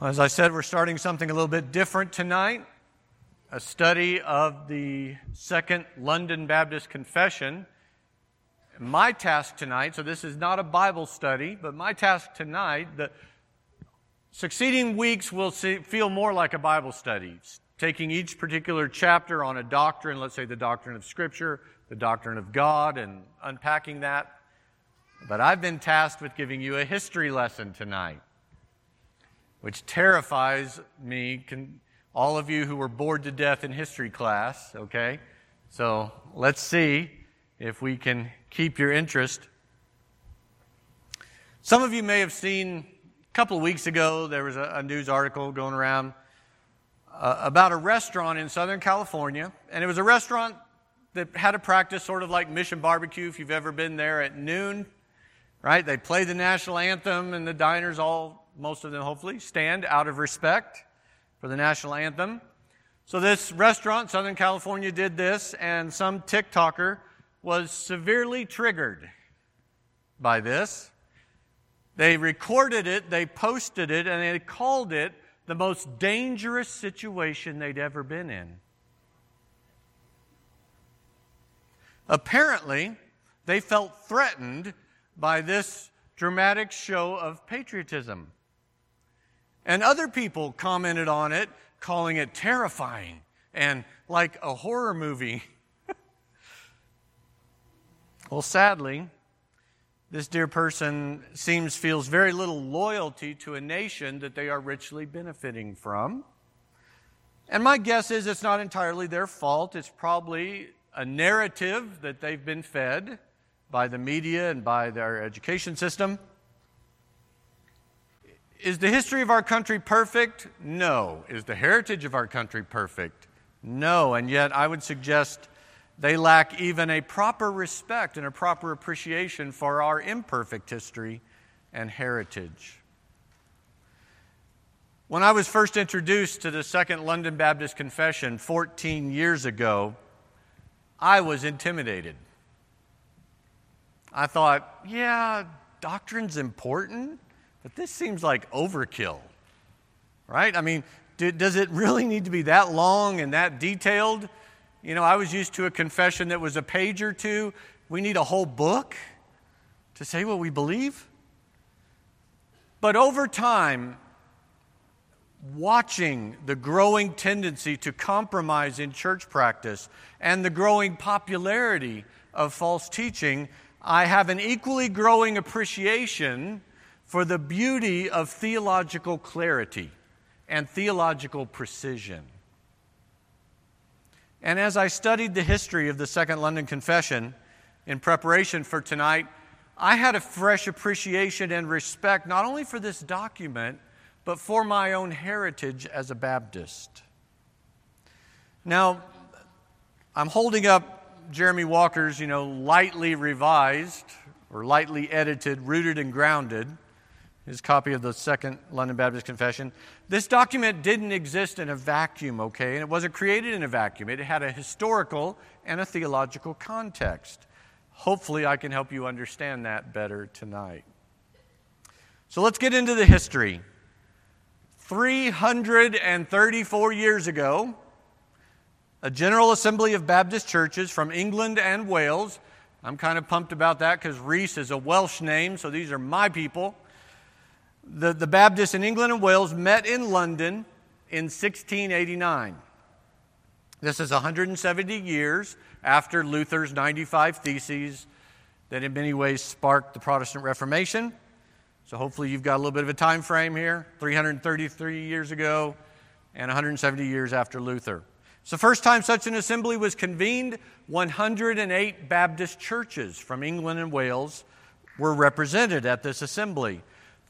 As I said, we're starting something a little bit different tonight a study of the Second London Baptist Confession. My task tonight, so this is not a Bible study, but my task tonight, the succeeding weeks will see, feel more like a Bible study, taking each particular chapter on a doctrine, let's say the doctrine of Scripture, the doctrine of God, and unpacking that. But I've been tasked with giving you a history lesson tonight which terrifies me, can, all of you who were bored to death in history class, okay? So let's see if we can keep your interest. Some of you may have seen a couple of weeks ago, there was a, a news article going around uh, about a restaurant in Southern California, and it was a restaurant that had a practice sort of like Mission Barbecue, if you've ever been there at noon, right? They play the national anthem, and the diners all most of them hopefully, stand out of respect for the national anthem. So, this restaurant, in Southern California, did this, and some TikToker was severely triggered by this. They recorded it, they posted it, and they called it the most dangerous situation they'd ever been in. Apparently, they felt threatened by this dramatic show of patriotism. And other people commented on it, calling it terrifying and like a horror movie. well, sadly, this dear person seems feels very little loyalty to a nation that they are richly benefiting from. And my guess is it's not entirely their fault. It's probably a narrative that they've been fed by the media and by their education system. Is the history of our country perfect? No. Is the heritage of our country perfect? No. And yet, I would suggest they lack even a proper respect and a proper appreciation for our imperfect history and heritage. When I was first introduced to the Second London Baptist Confession 14 years ago, I was intimidated. I thought, yeah, doctrine's important. But this seems like overkill, right? I mean, do, does it really need to be that long and that detailed? You know, I was used to a confession that was a page or two. We need a whole book to say what we believe. But over time, watching the growing tendency to compromise in church practice and the growing popularity of false teaching, I have an equally growing appreciation for the beauty of theological clarity and theological precision. And as I studied the history of the Second London Confession in preparation for tonight, I had a fresh appreciation and respect not only for this document, but for my own heritage as a Baptist. Now, I'm holding up Jeremy Walker's, you know, lightly revised or lightly edited, rooted and grounded his copy of the Second London Baptist Confession. This document didn't exist in a vacuum, okay? And it wasn't created in a vacuum. It had a historical and a theological context. Hopefully, I can help you understand that better tonight. So let's get into the history. 334 years ago, a General Assembly of Baptist churches from England and Wales. I'm kind of pumped about that because Reese is a Welsh name, so these are my people the, the Baptists in England and Wales met in London in 1689. This is 170 years after Luther's 95 Theses that in many ways sparked the Protestant Reformation. So hopefully you've got a little bit of a time frame here 333 years ago and 170 years after Luther. It's the first time such an assembly was convened. 108 Baptist churches from England and Wales were represented at this assembly.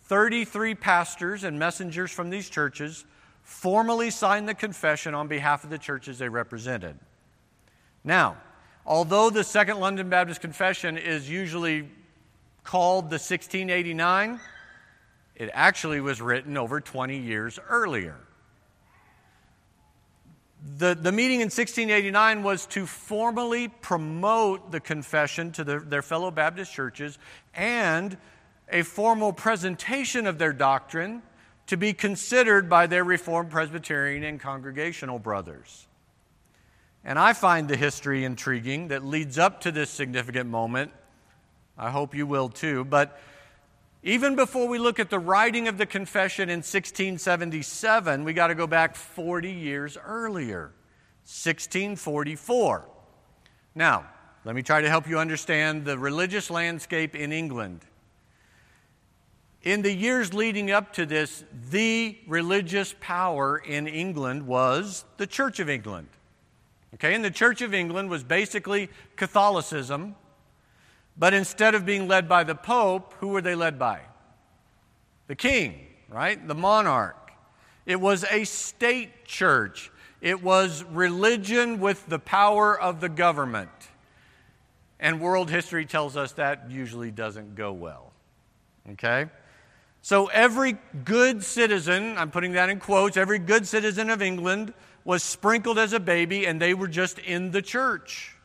33 pastors and messengers from these churches formally signed the confession on behalf of the churches they represented. Now, although the Second London Baptist Confession is usually called the 1689, it actually was written over 20 years earlier. The, the meeting in 1689 was to formally promote the confession to the, their fellow Baptist churches and a formal presentation of their doctrine to be considered by their Reformed Presbyterian and Congregational brothers. And I find the history intriguing that leads up to this significant moment. I hope you will too. But even before we look at the writing of the confession in 1677, we got to go back 40 years earlier, 1644. Now, let me try to help you understand the religious landscape in England. In the years leading up to this, the religious power in England was the Church of England. Okay, and the Church of England was basically Catholicism, but instead of being led by the Pope, who were they led by? The king, right? The monarch. It was a state church, it was religion with the power of the government. And world history tells us that usually doesn't go well. Okay? So every good citizen, I'm putting that in quotes, every good citizen of England was sprinkled as a baby and they were just in the church.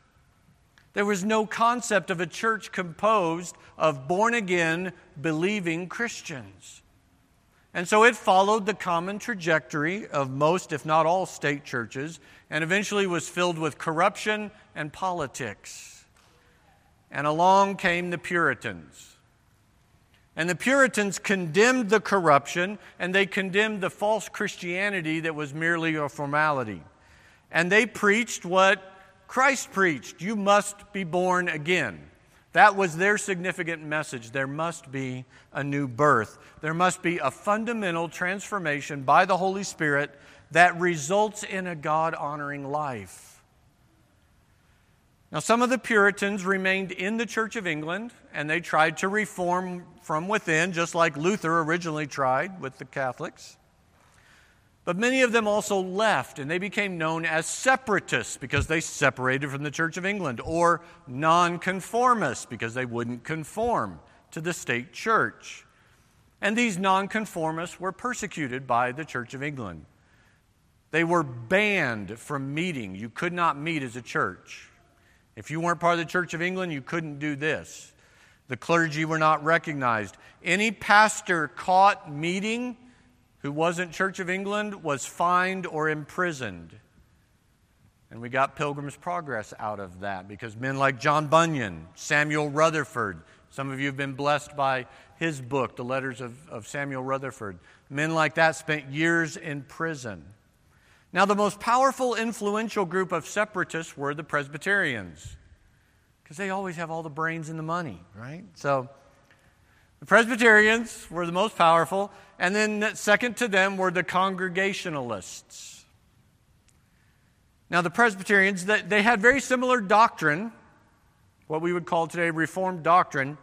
There was no concept of a church composed of born again, believing Christians. And so it followed the common trajectory of most, if not all, state churches, and eventually was filled with corruption and politics. And along came the Puritans and the Puritans condemned the corruption and they condemned the false Christianity that was merely a formality. And they preached what Christ preached you must be born again. That was their significant message. There must be a new birth. There must be a fundamental transformation by the Holy Spirit that results in a God honoring life. Now, some of the Puritans remained in the Church of England and they tried to reform from within, just like Luther originally tried with the Catholics. But many of them also left and they became known as separatists because they separated from the Church of England, or nonconformists because they wouldn't conform to the state church. And these nonconformists were persecuted by the Church of England. They were banned from meeting. You could not meet as a church. If you weren't part of the Church of England, you couldn't do this. The clergy were not recognized. Any pastor caught meeting who wasn't Church of England was fined or imprisoned. And we got Pilgrim's Progress out of that because men like John Bunyan, Samuel Rutherford, some of you have been blessed by his book, The Letters of, of Samuel Rutherford. Men like that spent years in prison. Now, the most powerful, influential group of separatists were the Presbyterians, because they always have all the brains and the money, right? So, the Presbyterians were the most powerful, and then second to them were the Congregationalists. Now, the Presbyterians, they had very similar doctrine, what we would call today Reformed doctrine,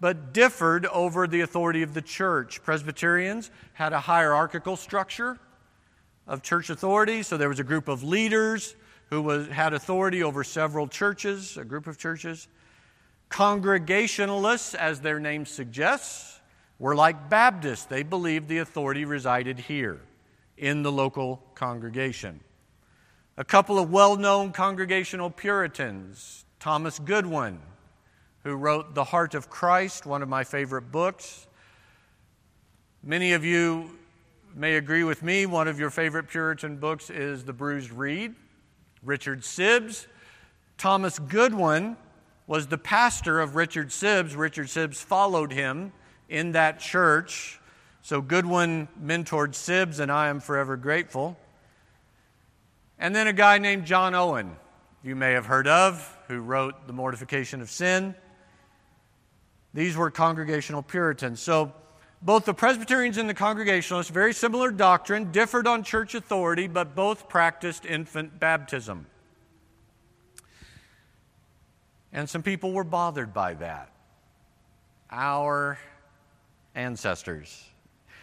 but differed over the authority of the church. Presbyterians had a hierarchical structure of church authority. So there was a group of leaders who was, had authority over several churches, a group of churches. Congregationalists, as their name suggests, were like Baptists. They believed the authority resided here in the local congregation. A couple of well known congregational Puritans, Thomas Goodwin, who wrote The Heart of Christ, one of my favorite books. Many of you may agree with me, one of your favorite Puritan books is The Bruised Reed. Richard Sibbes. Thomas Goodwin was the pastor of Richard Sibbes. Richard Sibbes followed him in that church. So Goodwin mentored Sibbes, and I am forever grateful. And then a guy named John Owen, you may have heard of, who wrote The Mortification of Sin. These were congregational Puritans. So both the Presbyterians and the Congregationalists, very similar doctrine, differed on church authority, but both practiced infant baptism. And some people were bothered by that. Our ancestors.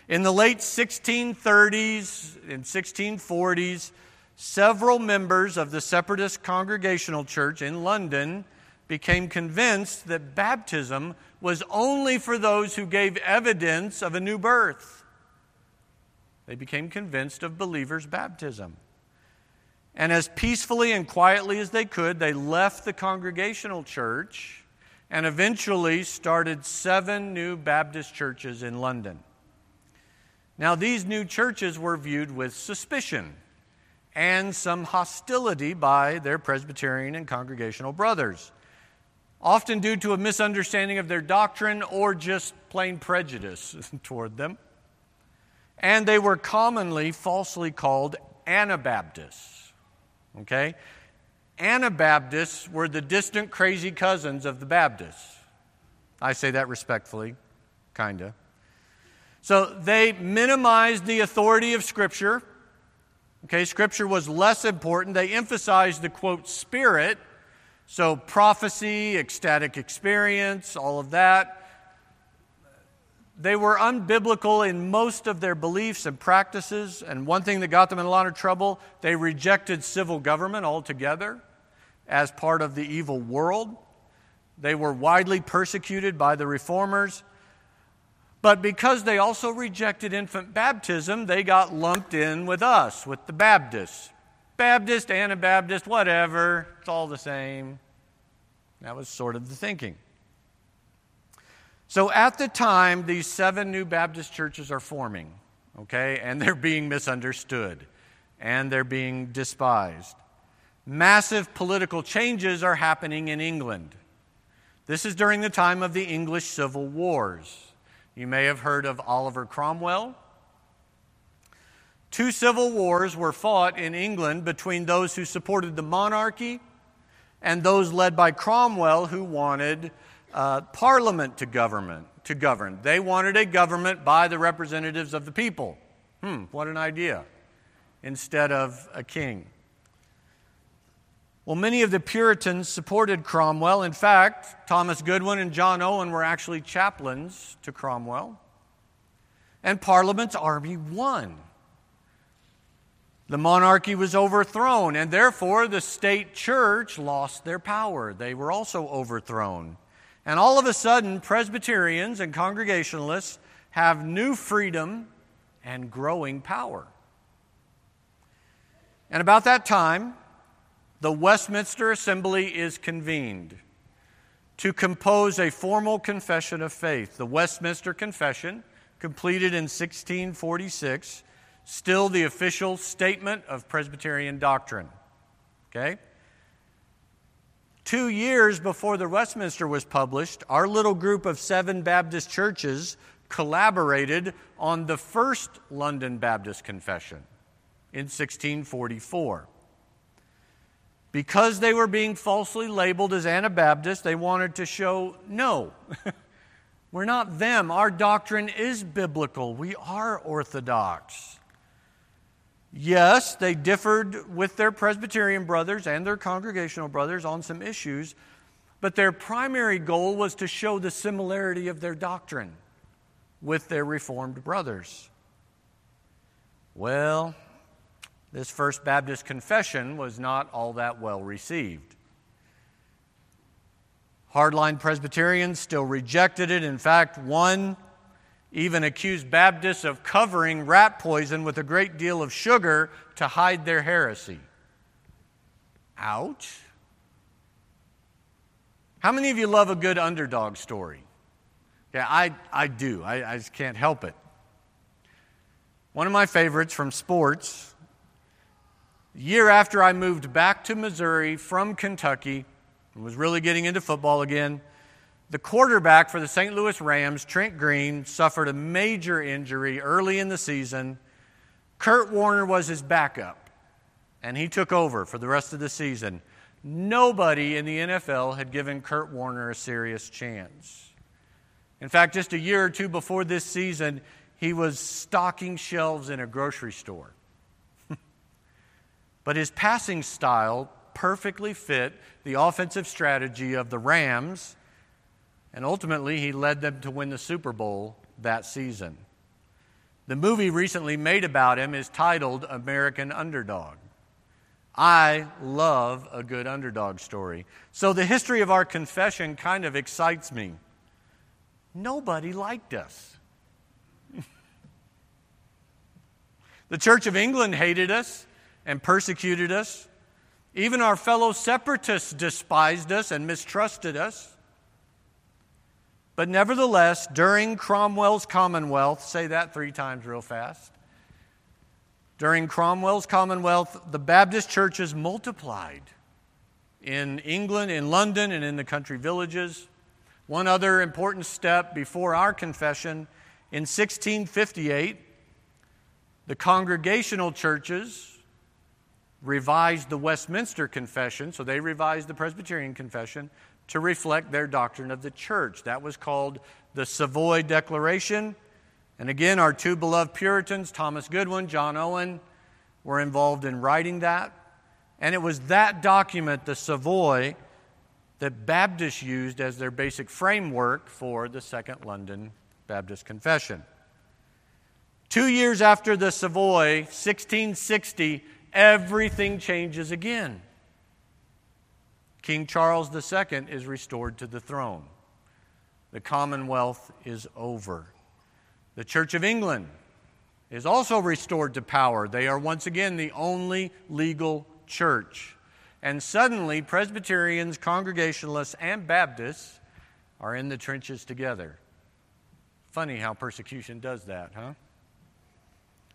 In the late 1630s and 1640s, several members of the Separatist Congregational Church in London became convinced that baptism was only for those who gave evidence of a new birth. They became convinced of believers' baptism. And as peacefully and quietly as they could, they left the congregational church and eventually started seven new Baptist churches in London. Now, these new churches were viewed with suspicion and some hostility by their Presbyterian and Congregational brothers, often due to a misunderstanding of their doctrine or just plain prejudice toward them. And they were commonly falsely called Anabaptists. Okay? Anabaptists were the distant, crazy cousins of the Baptists. I say that respectfully, kind of. So they minimized the authority of Scripture. Okay, Scripture was less important. They emphasized the quote, spirit. So prophecy, ecstatic experience, all of that. They were unbiblical in most of their beliefs and practices. And one thing that got them in a lot of trouble, they rejected civil government altogether as part of the evil world. They were widely persecuted by the reformers. But because they also rejected infant baptism, they got lumped in with us, with the Baptists. Baptist, Anabaptist, whatever, it's all the same. That was sort of the thinking. So at the time, these seven new Baptist churches are forming, okay, and they're being misunderstood and they're being despised. Massive political changes are happening in England. This is during the time of the English Civil Wars. You may have heard of Oliver Cromwell. Two civil wars were fought in England between those who supported the monarchy and those led by Cromwell who wanted uh, Parliament to government to govern. They wanted a government by the representatives of the people. Hmm, what an idea! Instead of a king. Well, many of the Puritans supported Cromwell. In fact, Thomas Goodwin and John Owen were actually chaplains to Cromwell. And Parliament's army won. The monarchy was overthrown, and therefore the state church lost their power. They were also overthrown. And all of a sudden, Presbyterians and Congregationalists have new freedom and growing power. And about that time, the Westminster Assembly is convened to compose a formal confession of faith. The Westminster Confession, completed in 1646, still the official statement of Presbyterian doctrine. Okay? Two years before the Westminster was published, our little group of seven Baptist churches collaborated on the first London Baptist Confession in 1644. Because they were being falsely labeled as Anabaptists, they wanted to show no, we're not them. Our doctrine is biblical, we are Orthodox. Yes, they differed with their Presbyterian brothers and their Congregational brothers on some issues, but their primary goal was to show the similarity of their doctrine with their Reformed brothers. Well, this First Baptist confession was not all that well received. Hardline Presbyterians still rejected it. In fact, one even accused Baptists of covering rat poison with a great deal of sugar to hide their heresy. Ouch. How many of you love a good underdog story? Yeah, I, I do. I, I just can't help it. One of my favorites from sports year after I moved back to Missouri from Kentucky and was really getting into football again, the quarterback for the St. Louis Rams, Trent Green, suffered a major injury early in the season. Kurt Warner was his backup, and he took over for the rest of the season. Nobody in the NFL had given Kurt Warner a serious chance. In fact, just a year or two before this season, he was stocking shelves in a grocery store. But his passing style perfectly fit the offensive strategy of the Rams, and ultimately he led them to win the Super Bowl that season. The movie recently made about him is titled American Underdog. I love a good underdog story. So the history of our confession kind of excites me. Nobody liked us. the Church of England hated us and persecuted us. Even our fellow separatists despised us and mistrusted us. But nevertheless, during Cromwell's Commonwealth, say that three times real fast. During Cromwell's Commonwealth, the Baptist churches multiplied in England, in London, and in the country villages. One other important step before our confession in 1658, the congregational churches revised the Westminster Confession, so they revised the Presbyterian Confession to reflect their doctrine of the church. That was called the Savoy Declaration. And again, our two beloved Puritans, Thomas Goodwin, John Owen, were involved in writing that. And it was that document, the Savoy, that Baptists used as their basic framework for the Second London Baptist Confession. Two years after the Savoy, 1660, everything changes again. King Charles II is restored to the throne. The Commonwealth is over. The Church of England is also restored to power. They are once again the only legal church. And suddenly, Presbyterians, Congregationalists, and Baptists are in the trenches together. Funny how persecution does that, huh?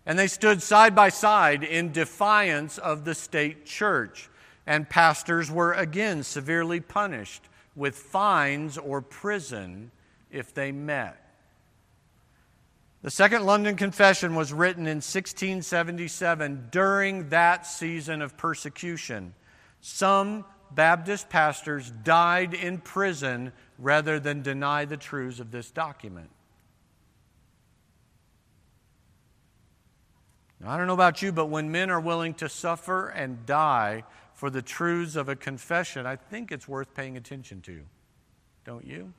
And they stood side by side in defiance of the state church. And pastors were again severely punished with fines or prison if they met. The Second London Confession was written in 1677 during that season of persecution. Some Baptist pastors died in prison rather than deny the truths of this document. Now, I don't know about you, but when men are willing to suffer and die for the truths of a confession, I think it's worth paying attention to. Don't you?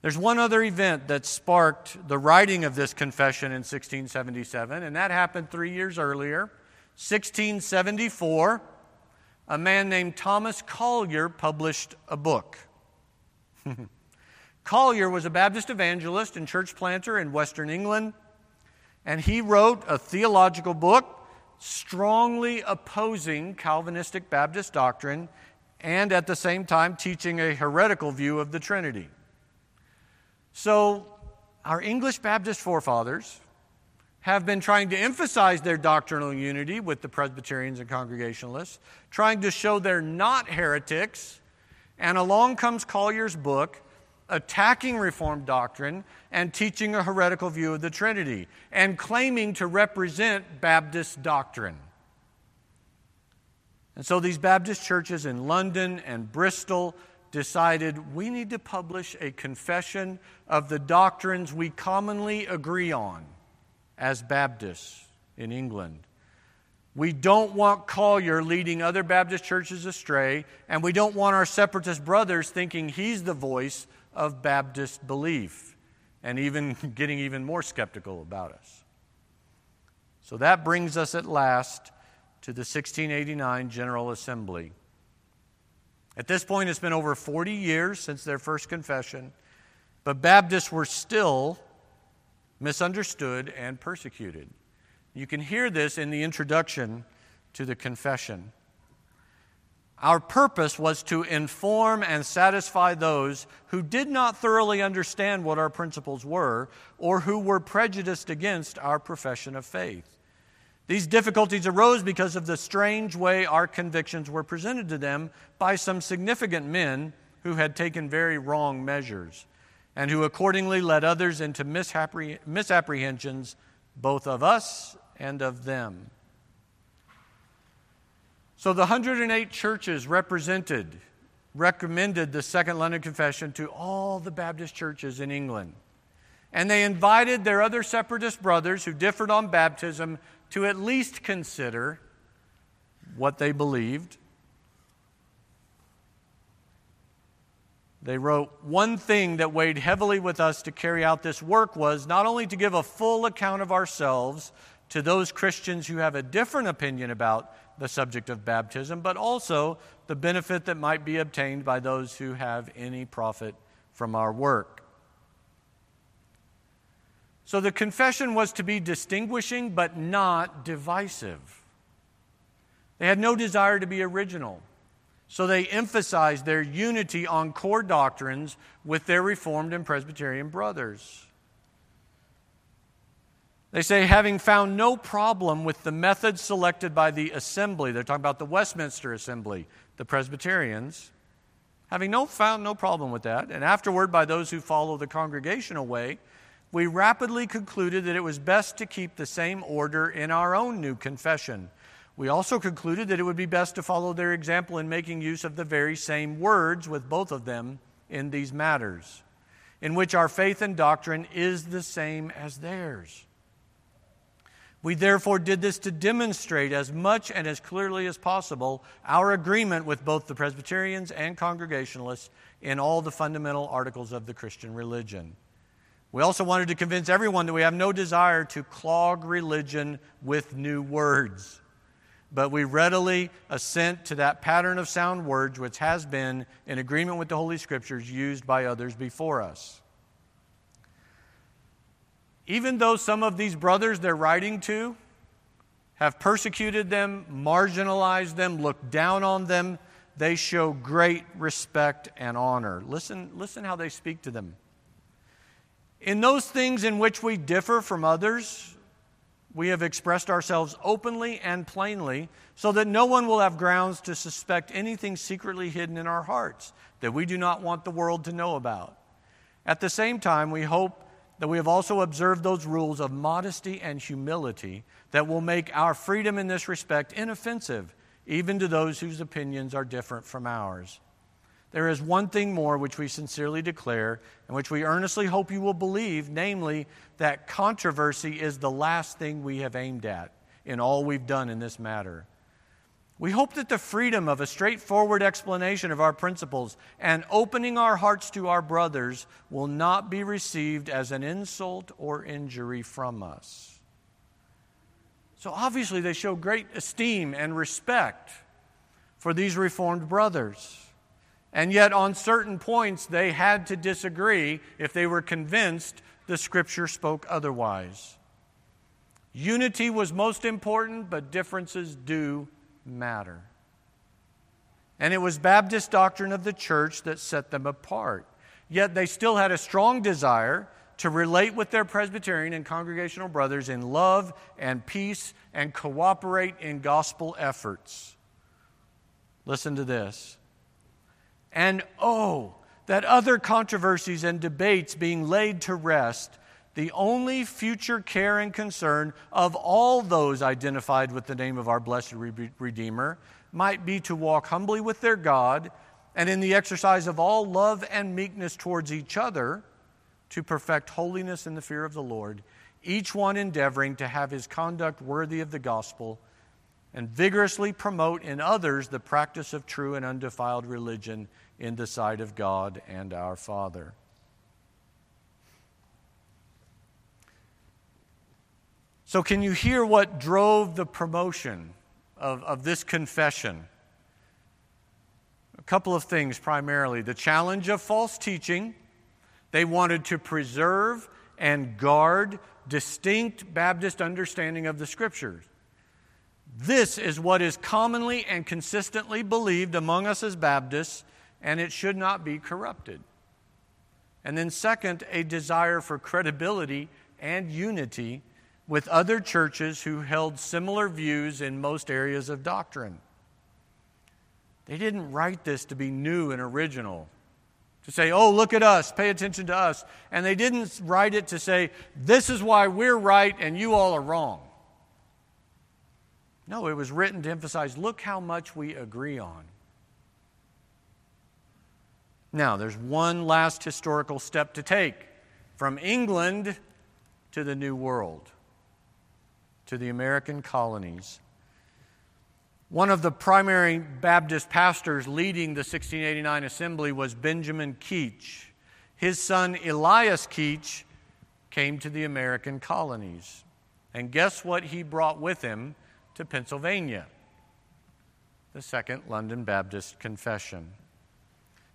There's one other event that sparked the writing of this confession in 1677, and that happened three years earlier. 1674, a man named Thomas Collier published a book. Collier was a Baptist evangelist and church planter in Western England. And he wrote a theological book strongly opposing Calvinistic Baptist doctrine and at the same time teaching a heretical view of the Trinity. So, our English Baptist forefathers have been trying to emphasize their doctrinal unity with the Presbyterians and Congregationalists, trying to show they're not heretics. And along comes Collier's book attacking Reformed doctrine and teaching a heretical view of the Trinity and claiming to represent Baptist doctrine. And so these Baptist churches in London and Bristol decided we need to publish a confession of the doctrines we commonly agree on as Baptists in England. We don't want Collier leading other Baptist churches astray, and we don't want our separatist brothers thinking he's the voice of Baptist belief and even getting even more skeptical about us. So that brings us at last to the 1689 General Assembly. At this point, it's been over 40 years since their first confession, but Baptists were still misunderstood and persecuted. You can hear this in the introduction to the confession. Our purpose was to inform and satisfy those who did not thoroughly understand what our principles were or who were prejudiced against our profession of faith. These difficulties arose because of the strange way our convictions were presented to them by some significant men who had taken very wrong measures and who accordingly led others into misapprehensions both of us and of them. So the 108 churches represented recommended the Second London Confession to all the Baptist churches in England. And they invited their other separatist brothers who differed on baptism to at least consider what they believed. They wrote, One thing that weighed heavily with us to carry out this work was not only to give a full account of ourselves to those Christians who have a different opinion about the subject of baptism, but also the benefit that might be obtained by those who have any profit from our work. So the confession was to be distinguishing but not divisive. They had no desire to be original. So they emphasized their unity on core doctrines with their Reformed and Presbyterian brothers. They say, having found no problem with the method selected by the assembly, they're talking about the Westminster Assembly, the Presbyterians, having no, found no problem with that, and afterward by those who follow the congregational way, we rapidly concluded that it was best to keep the same order in our own new confession. We also concluded that it would be best to follow their example in making use of the very same words with both of them in these matters, in which our faith and doctrine is the same as theirs. We therefore did this to demonstrate as much and as clearly as possible our agreement with both the Presbyterians and Congregationalists in all the fundamental articles of the Christian religion. We also wanted to convince everyone that we have no desire to clog religion with new words, but we readily assent to that pattern of sound words which has been, in agreement with the Holy Scriptures, used by others before us even though some of these brothers they're writing to have persecuted them, marginalized them, looked down on them, they show great respect and honor. Listen, listen how they speak to them. In those things in which we differ from others, we have expressed ourselves openly and plainly so that no one will have grounds to suspect anything secretly hidden in our hearts that we do not want the world to know about. At the same time, we hope that we have also observed those rules of modesty and humility that will make our freedom in this respect inoffensive, even to those whose opinions are different from ours. There is one thing more which we sincerely declare, and which we earnestly hope you will believe, namely, that controversy is the last thing we have aimed at in all we've done in this matter. We hope that the freedom of a straightforward explanation of our principles and opening our hearts to our brothers will not be received as an insult or injury from us. So obviously, they show great esteem and respect for these Reformed brothers. And yet, on certain points, they had to disagree if they were convinced the Scripture spoke otherwise. Unity was most important, but differences do matter. And it was Baptist doctrine of the church that set them apart. Yet they still had a strong desire to relate with their Presbyterian and congregational brothers in love and peace and cooperate in gospel efforts. Listen to this. And oh, that other controversies and debates being laid to rest the only future care and concern of all those identified with the name of our blessed Redeemer might be to walk humbly with their God and in the exercise of all love and meekness towards each other to perfect holiness in the fear of the Lord, each one endeavoring to have his conduct worthy of the gospel and vigorously promote in others the practice of true and undefiled religion in the sight of God and our Father. So, can you hear what drove the promotion of, of this confession? A couple of things primarily the challenge of false teaching. They wanted to preserve and guard distinct Baptist understanding of the Scriptures. This is what is commonly and consistently believed among us as Baptists, and it should not be corrupted. And then, second, a desire for credibility and unity with other churches who held similar views in most areas of doctrine. They didn't write this to be new and original, to say, oh, look at us, pay attention to us. And they didn't write it to say, this is why we're right and you all are wrong. No, it was written to emphasize, look how much we agree on. Now, there's one last historical step to take from England to the New World to the American colonies. One of the primary Baptist pastors leading the 1689 assembly was Benjamin Keach. His son Elias Keach came to the American colonies. And guess what he brought with him to Pennsylvania? The Second London Baptist Confession.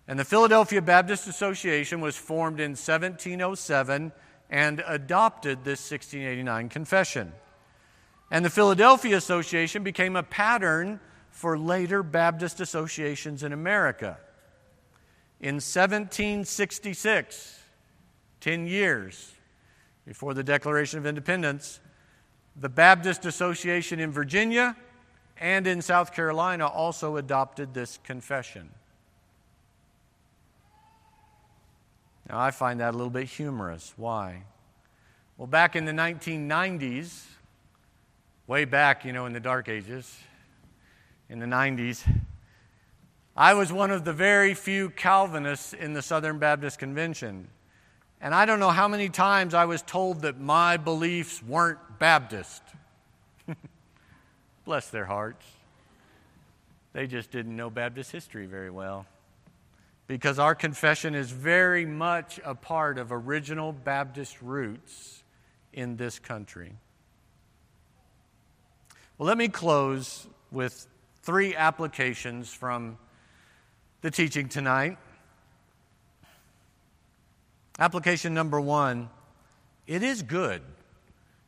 And the Philadelphia Baptist Association was formed in 1707 and adopted this 1689 confession. And the Philadelphia Association became a pattern for later Baptist associations in America. In 1766, 10 years before the Declaration of Independence, the Baptist Association in Virginia and in South Carolina also adopted this confession. Now, I find that a little bit humorous. Why? Well, back in the 1990s, way back, you know, in the dark ages, in the 90s, I was one of the very few Calvinists in the Southern Baptist Convention. And I don't know how many times I was told that my beliefs weren't Baptist. Bless their hearts. They just didn't know Baptist history very well. Because our confession is very much a part of original Baptist roots in this country. Well, let me close with three applications from the teaching tonight. Application number one it is good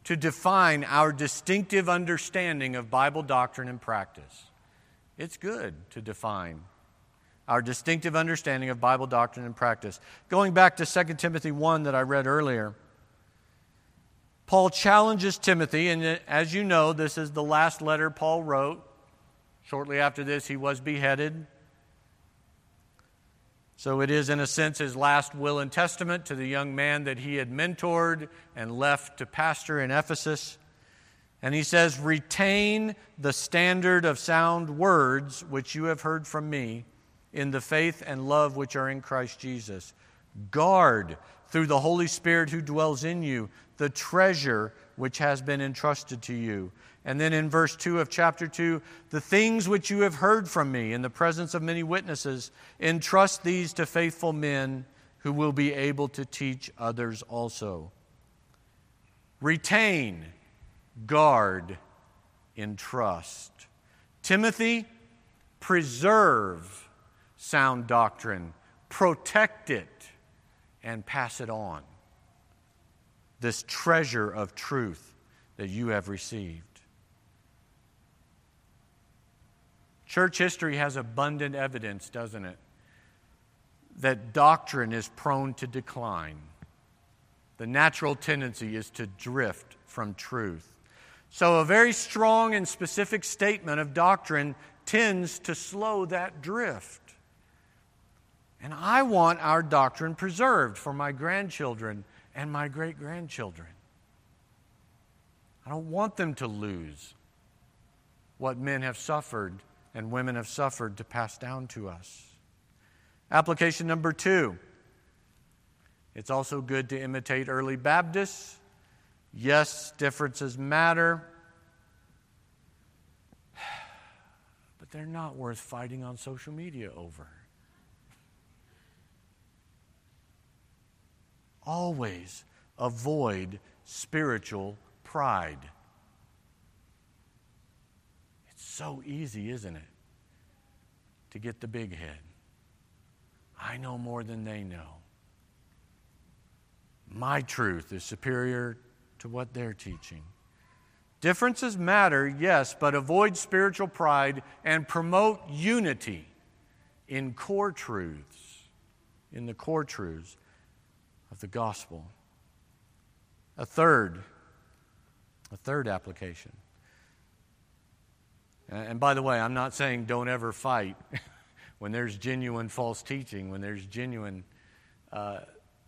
to define our distinctive understanding of Bible doctrine and practice. It's good to define our distinctive understanding of Bible doctrine and practice. Going back to 2 Timothy 1 that I read earlier, Paul challenges Timothy, and uh, as you know, this is the last letter Paul wrote. Shortly after this, he was beheaded. So it is, in a sense, his last will and testament to the young man that he had mentored and left to pastor in Ephesus. And he says, Retain the standard of sound words which you have heard from me in the faith and love which are in Christ Jesus. Guard through the Holy Spirit who dwells in you the treasure which has been entrusted to you. And then in verse 2 of chapter 2, the things which you have heard from me in the presence of many witnesses, entrust these to faithful men who will be able to teach others also. Retain, guard, entrust. Timothy, preserve sound doctrine, protect it, and pass it on. This treasure of truth that you have received. Church history has abundant evidence, doesn't it? That doctrine is prone to decline. The natural tendency is to drift from truth. So, a very strong and specific statement of doctrine tends to slow that drift. And I want our doctrine preserved for my grandchildren and my great grandchildren. I don't want them to lose what men have suffered and women have suffered to pass down to us. Application number two it's also good to imitate early Baptists. Yes, differences matter, but they're not worth fighting on social media over. Always avoid spiritual pride It's so easy, isn't it? To get the big head. I know more than they know. My truth is superior to what they're teaching. Differences matter, yes, but avoid spiritual pride and promote unity in core truths, in the core truths of the gospel. A third, a third application and by the way, I'm not saying don't ever fight when there's genuine false teaching, when there's genuine uh,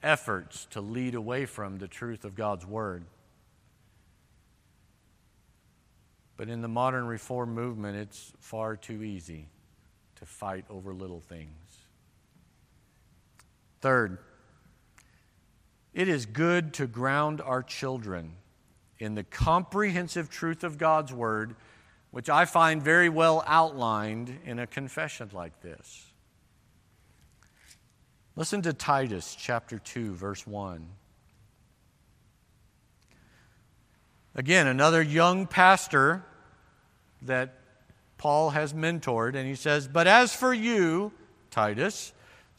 efforts to lead away from the truth of God's Word. But in the modern reform movement, it's far too easy to fight over little things. Third, it is good to ground our children in the comprehensive truth of God's Word which I find very well outlined in a confession like this. Listen to Titus chapter 2, verse 1. Again, another young pastor that Paul has mentored, and he says, But as for you, Titus,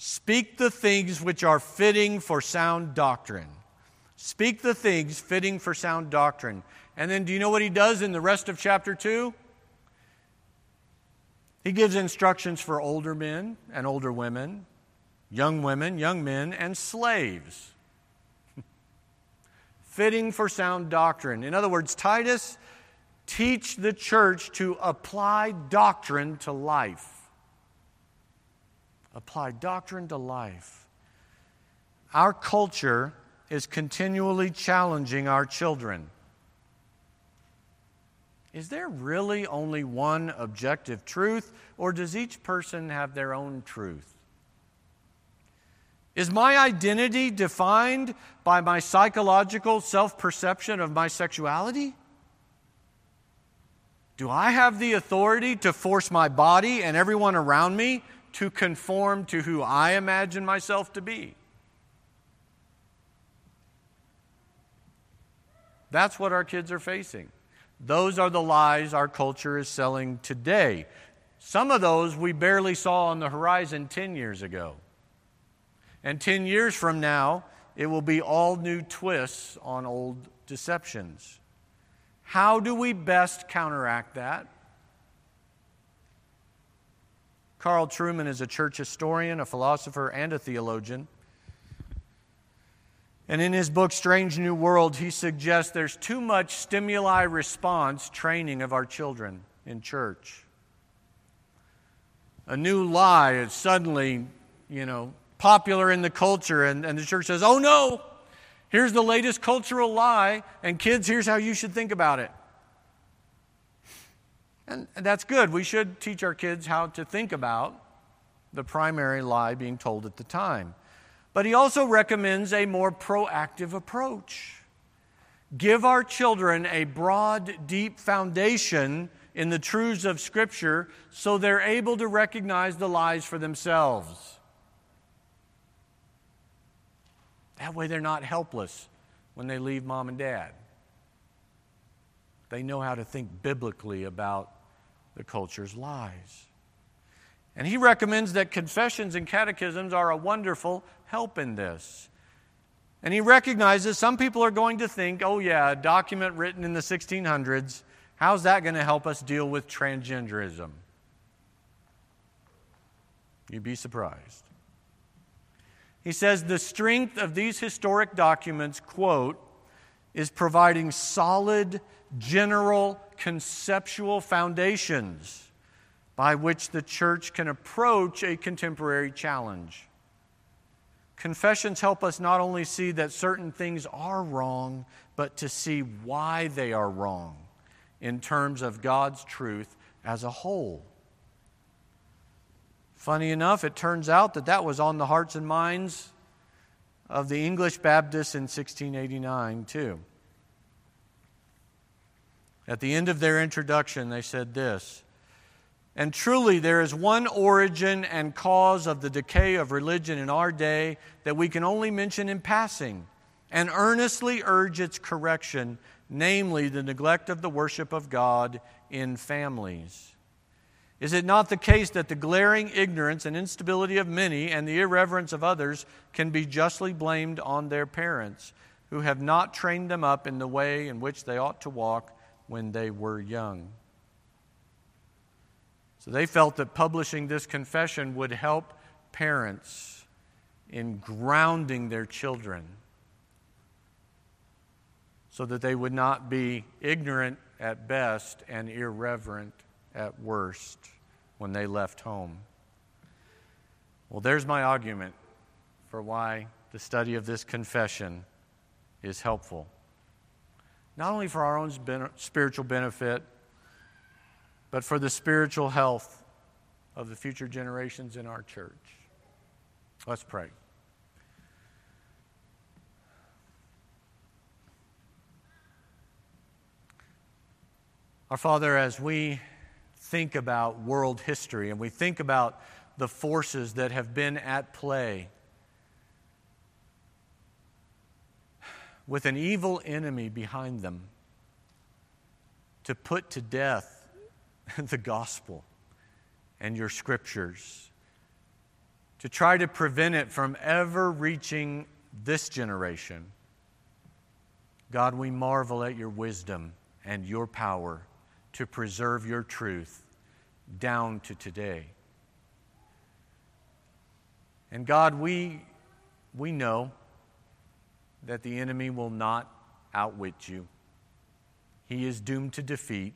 speak the things which are fitting for sound doctrine. Speak the things fitting for sound doctrine. And then do you know what he does in the rest of chapter 2? He gives instructions for older men and older women, young women, young men, and slaves. Fitting for sound doctrine. In other words, Titus, teach the church to apply doctrine to life. Apply doctrine to life. Our culture is continually challenging our children. Is there really only one objective truth, or does each person have their own truth? Is my identity defined by my psychological self perception of my sexuality? Do I have the authority to force my body and everyone around me to conform to who I imagine myself to be? That's what our kids are facing. Those are the lies our culture is selling today. Some of those we barely saw on the horizon 10 years ago. And 10 years from now, it will be all new twists on old deceptions. How do we best counteract that? Carl Trueman is a church historian, a philosopher, and a theologian. And in his book, Strange New World, he suggests there's too much stimuli response training of our children in church. A new lie is suddenly, you know, popular in the culture, and, and the church says, oh no, here's the latest cultural lie, and kids, here's how you should think about it. And that's good. We should teach our kids how to think about the primary lie being told at the time. But he also recommends a more proactive approach. Give our children a broad, deep foundation in the truths of Scripture so they're able to recognize the lies for themselves. That way they're not helpless when they leave mom and dad. They know how to think biblically about the culture's lies. And he recommends that confessions and catechisms are a wonderful help in this. And he recognizes some people are going to think, oh, yeah, a document written in the 1600s, how's that going to help us deal with transgenderism? You'd be surprised. He says the strength of these historic documents, quote, is providing solid, general, conceptual foundations by which the church can approach a contemporary challenge. Confessions help us not only see that certain things are wrong, but to see why they are wrong in terms of God's truth as a whole. Funny enough, it turns out that that was on the hearts and minds of the English Baptists in 1689, too. At the end of their introduction, they said this And truly, there is one origin and cause of the decay of religion in our day that we can only mention in passing and earnestly urge its correction, namely the neglect of the worship of God in families. Is it not the case that the glaring ignorance and instability of many and the irreverence of others can be justly blamed on their parents, who have not trained them up in the way in which they ought to walk when they were young? So they felt that publishing this confession would help parents in grounding their children so that they would not be ignorant at best and irreverent at worst when they left home. Well, there's my argument for why the study of this confession is helpful. Not only for our own spiritual benefit, but for the spiritual health of the future generations in our church. Let's pray. Our Father, as we think about world history and we think about the forces that have been at play with an evil enemy behind them to put to death the gospel and your scriptures, to try to prevent it from ever reaching this generation. God, we marvel at your wisdom and your power to preserve your truth down to today. And God, we, we know that the enemy will not outwit you. He is doomed to defeat.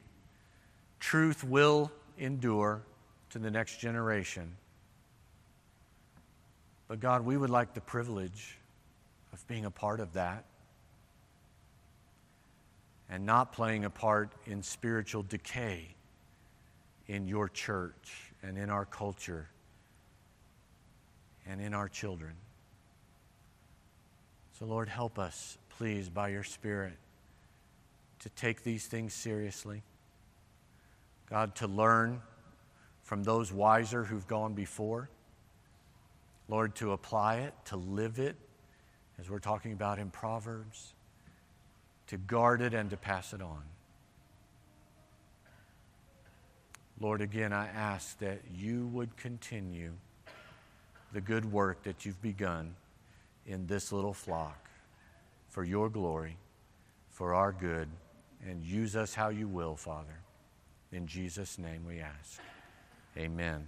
Truth will endure to the next generation. But God, we would like the privilege of being a part of that and not playing a part in spiritual decay in your church and in our culture and in our children. So, Lord, help us, please, by your Spirit, to take these things seriously. God, to learn from those wiser who've gone before. Lord, to apply it, to live it, as we're talking about in Proverbs, to guard it and to pass it on. Lord, again, I ask that you would continue the good work that you've begun in this little flock for your glory, for our good, and use us how you will, Father. In Jesus' name we ask. Amen.